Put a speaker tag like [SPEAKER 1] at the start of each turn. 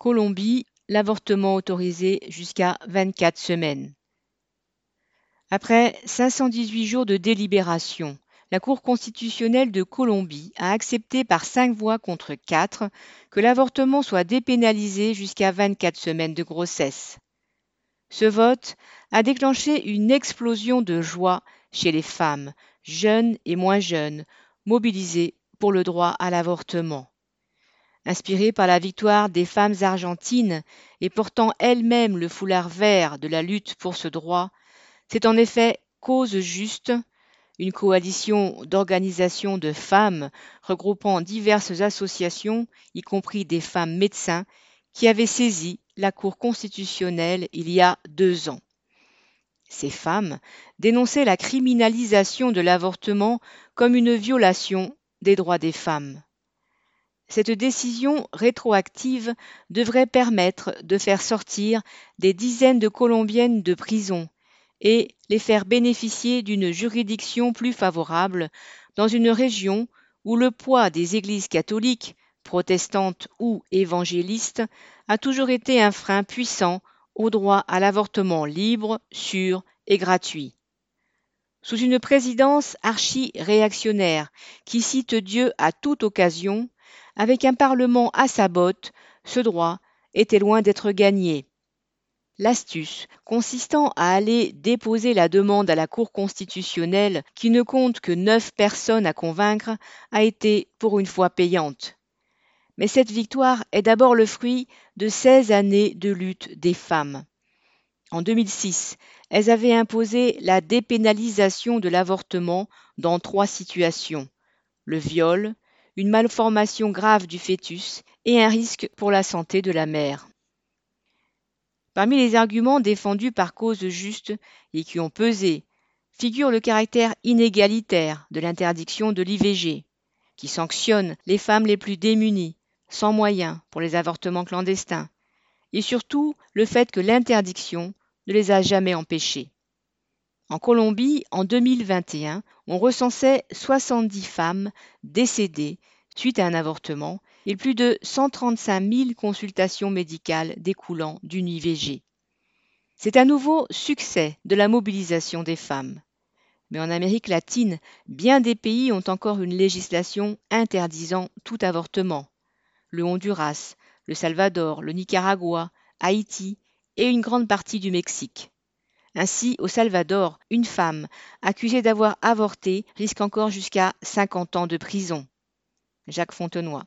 [SPEAKER 1] Colombie, l'avortement autorisé jusqu'à 24 semaines. Après 518 jours de délibération, la Cour constitutionnelle de Colombie a accepté par cinq voix contre quatre que l'avortement soit dépénalisé jusqu'à 24 semaines de grossesse. Ce vote a déclenché une explosion de joie chez les femmes, jeunes et moins jeunes, mobilisées pour le droit à l'avortement. Inspirée par la victoire des femmes argentines et portant elle-même le foulard vert de la lutte pour ce droit, c'est en effet Cause Juste, une coalition d'organisations de femmes regroupant diverses associations, y compris des femmes médecins, qui avait saisi la Cour constitutionnelle il y a deux ans. Ces femmes dénonçaient la criminalisation de l'avortement comme une violation des droits des femmes. Cette décision rétroactive devrait permettre de faire sortir des dizaines de Colombiennes de prison et les faire bénéficier d'une juridiction plus favorable dans une région où le poids des églises catholiques, protestantes ou évangélistes, a toujours été un frein puissant au droit à l'avortement libre, sûr et gratuit. Sous une présidence archi-réactionnaire qui cite Dieu à toute occasion, avec un Parlement à sa botte, ce droit était loin d'être gagné. L'astuce, consistant à aller déposer la demande à la Cour constitutionnelle, qui ne compte que neuf personnes à convaincre, a été pour une fois payante. Mais cette victoire est d'abord le fruit de 16 années de lutte des femmes. En 2006, elles avaient imposé la dépénalisation de l'avortement dans trois situations le viol, une malformation grave du fœtus et un risque pour la santé de la mère. Parmi les arguments défendus par cause juste et qui ont pesé figure le caractère inégalitaire de l'interdiction de l'IVG, qui sanctionne les femmes les plus démunies, sans moyens pour les avortements clandestins, et surtout le fait que l'interdiction ne les a jamais empêchés. En Colombie, en 2021, on recensait 70 femmes décédées suite à un avortement et plus de 135 000 consultations médicales découlant d'une IVG. C'est un nouveau succès de la mobilisation des femmes. Mais en Amérique latine, bien des pays ont encore une législation interdisant tout avortement. Le Honduras, le Salvador, le Nicaragua, Haïti et une grande partie du Mexique. Ainsi, au Salvador, une femme accusée d'avoir avorté risque encore jusqu'à 50 ans de prison. Jacques Fontenoy.